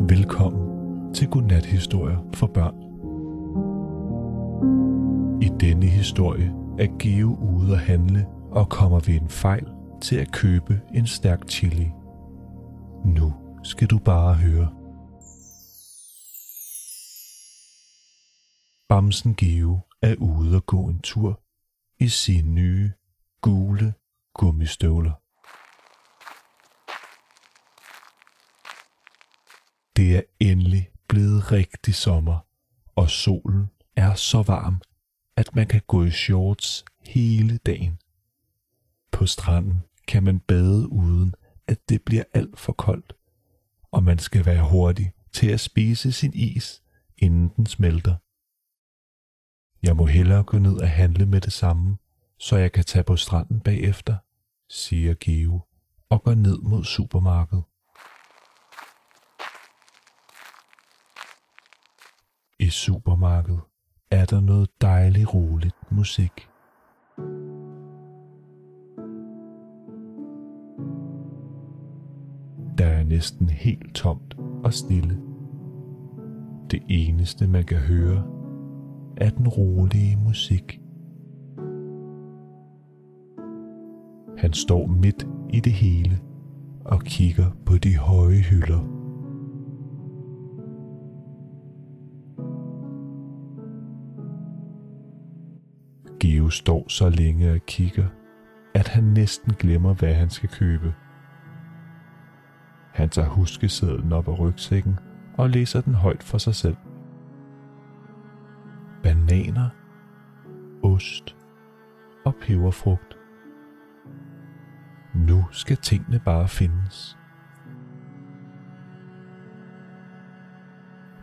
Velkommen til Godnat-historier for børn. I denne historie er Geo ude at handle og kommer ved en fejl til at købe en stærk chili. Nu skal du bare høre. Bamsen Geo er ude at gå en tur i sine nye gule gummistøvler. Det er endelig blevet rigtig sommer, og solen er så varm, at man kan gå i shorts hele dagen. På stranden kan man bade uden, at det bliver alt for koldt, og man skal være hurtig til at spise sin is, inden den smelter. Jeg må hellere gå ned og handle med det samme, så jeg kan tage på stranden bagefter, siger Geo og går ned mod supermarkedet. I supermarkedet er der noget dejligt roligt musik. Der er næsten helt tomt og stille. Det eneste man kan høre er den rolige musik. Han står midt i det hele og kigger på de høje hylder. Geo står så længe og kigger, at han næsten glemmer, hvad han skal købe. Han tager huskesedlen op af rygsækken og læser den højt for sig selv. Bananer, ost og peberfrugt. Nu skal tingene bare findes.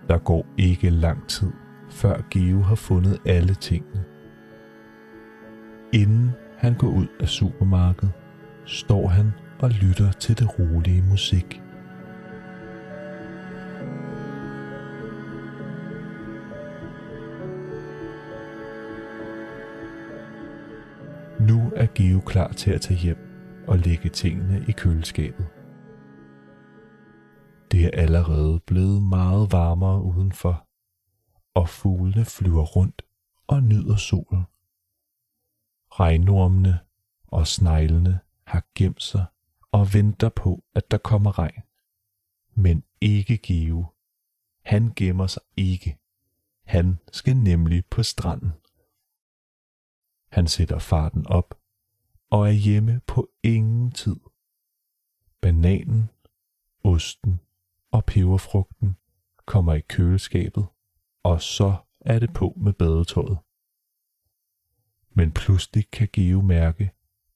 Der går ikke lang tid, før Geo har fundet alle tingene. Han går ud af supermarkedet, står han og lytter til det rolige musik. Nu er Geo klar til at tage hjem og lægge tingene i køleskabet. Det er allerede blevet meget varmere udenfor, og fuglene flyver rundt og nyder solen. Regnormene og sneglene har gemt sig og venter på, at der kommer regn. Men ikke Geo. Han gemmer sig ikke. Han skal nemlig på stranden. Han sætter farten op og er hjemme på ingen tid. Bananen, osten og peberfrugten kommer i køleskabet, og så er det på med badetøjet. Men pludselig kan Geo mærke,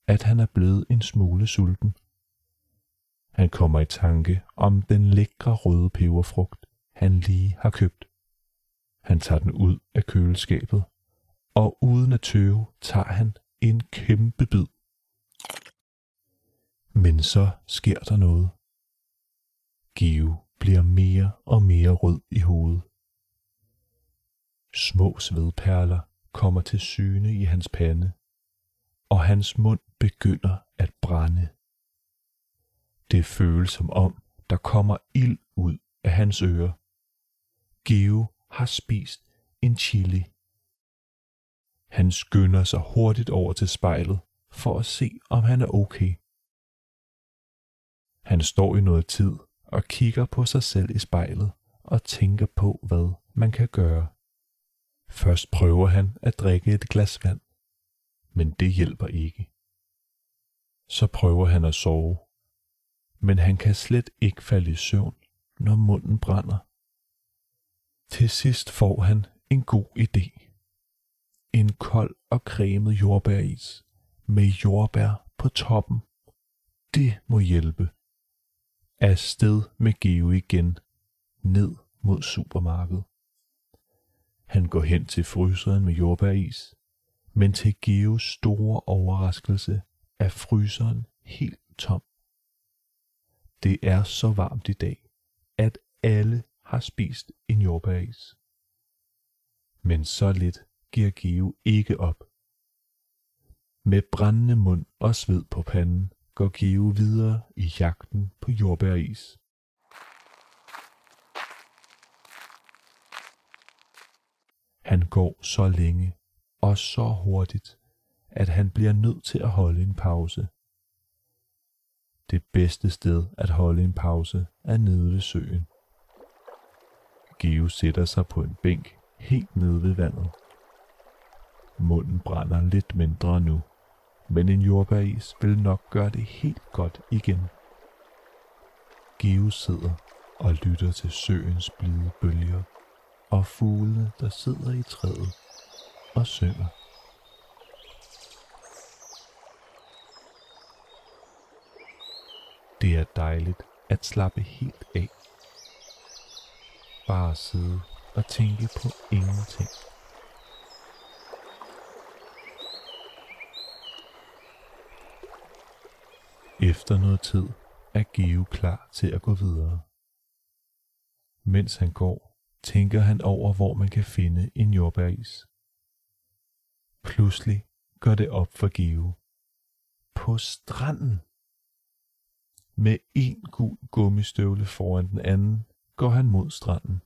at han er blevet en smule sulten. Han kommer i tanke om den lækre røde peberfrugt, han lige har købt. Han tager den ud af køleskabet, og uden at tøve tager han en kæmpe bid. Men så sker der noget. Geo bliver mere og mere rød i hovedet. Små svedperler kommer til syne i hans pande, og hans mund begynder at brænde. Det føles som om, der kommer ild ud af hans ører. Geo har spist en chili. Han skynder sig hurtigt over til spejlet for at se, om han er okay. Han står i noget tid og kigger på sig selv i spejlet og tænker på, hvad man kan gøre. Først prøver han at drikke et glas vand, men det hjælper ikke. Så prøver han at sove, men han kan slet ikke falde i søvn, når munden brænder. Til sidst får han en god idé. En kold og cremet jordbæris med jordbær på toppen. Det må hjælpe. Afsted med Geo igen, ned mod supermarkedet. Han går hen til fryseren med jordbæris, men til Geos store overraskelse er fryseren helt tom. Det er så varmt i dag, at alle har spist en jordbæris. Men så lidt giver Geo ikke op. Med brændende mund og sved på panden går Geo videre i jagten på jordbæris. Han går så længe og så hurtigt, at han bliver nødt til at holde en pause. Det bedste sted at holde en pause er nede ved søen. Geo sætter sig på en bænk helt nede ved vandet. Munden brænder lidt mindre nu, men en jordbæris vil nok gøre det helt godt igen. Geo sidder og lytter til søens blide bølger og fuglene, der sidder i træet og synger. Det er dejligt at slappe helt af. Bare sidde og tænke på ingenting. Efter noget tid er Geo klar til at gå videre. Mens han går, tænker han over, hvor man kan finde en jordbæris. Pludselig går det op for Geo. På stranden. Med en gul gummistøvle foran den anden, går han mod stranden.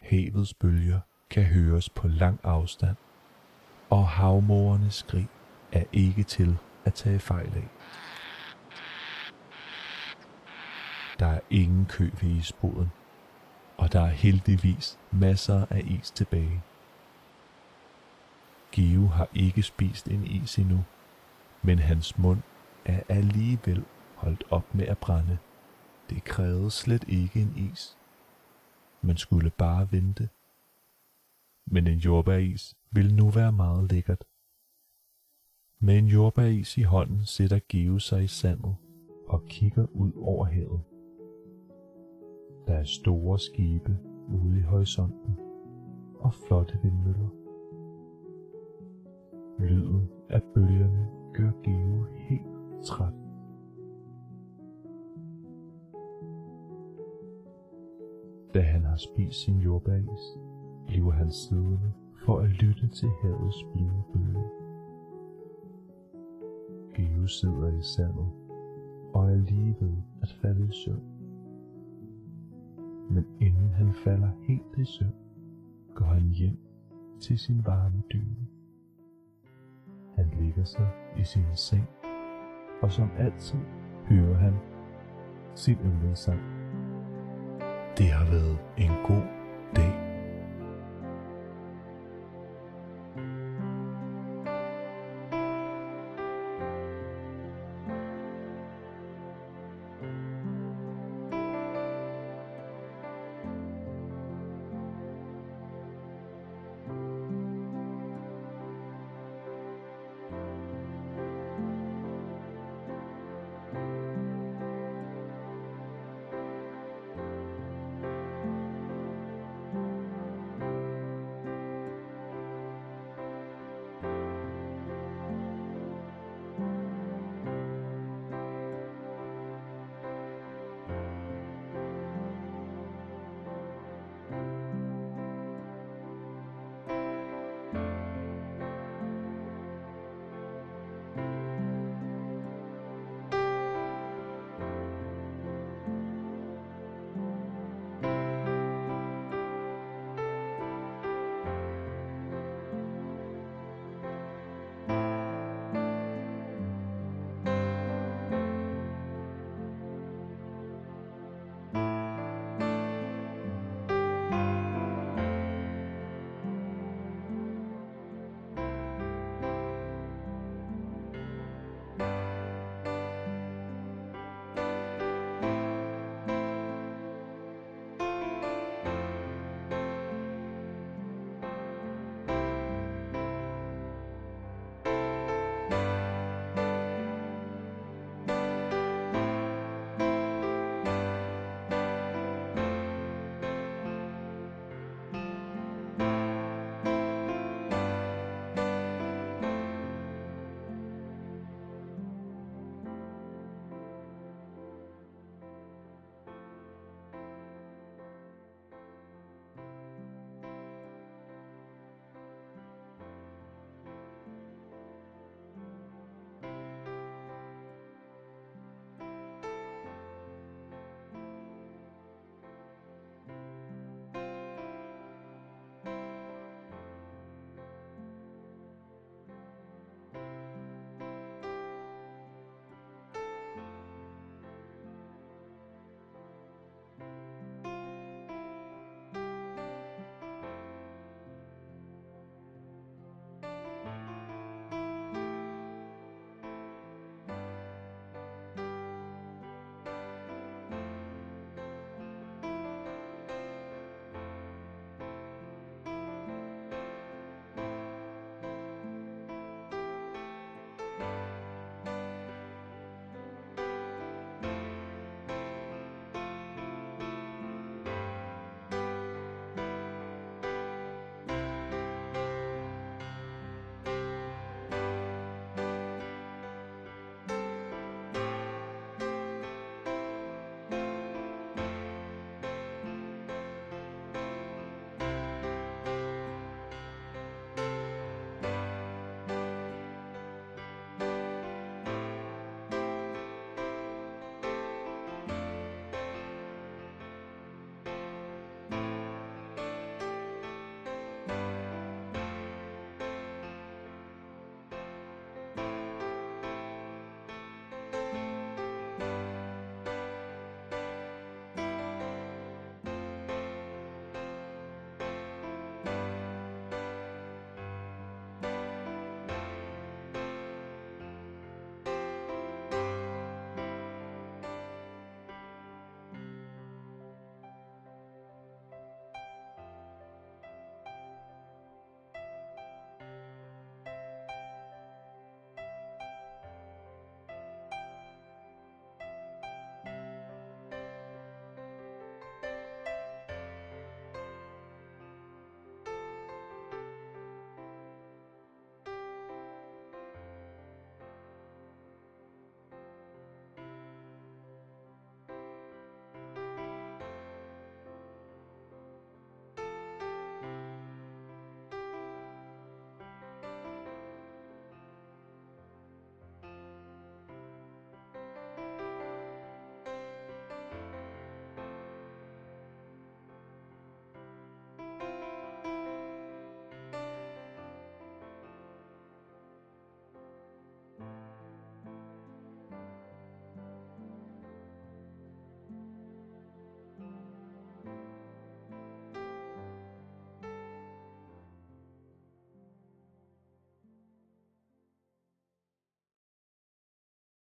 Havets bølger kan høres på lang afstand, og havmorernes skrig er ikke til at tage fejl af. Der er ingen kø ved isboden, og der er heldigvis masser af is tilbage. Geo har ikke spist en is endnu, men hans mund er alligevel holdt op med at brænde. Det krævede slet ikke en is. Man skulle bare vente. Men en jordbæris vil nu være meget lækkert. Med en jordbæris i hånden sætter Geo sig i sandet og kigger ud over havet. Der er store skibe ude i horisonten og flotte vindmøller. Lyden af bølgerne gør Geo helt træt. Da han har spist sin jordbæris, bliver han siddende for at lytte til havets blide bølger. Geo sidder i sandet og er lige ved at falde i søvn. Men inden han falder helt i søvn, går han hjem til sin varme dyne. Han ligger sig i sin seng, og som altid hører han sin yndlingssang. Det har været en god dag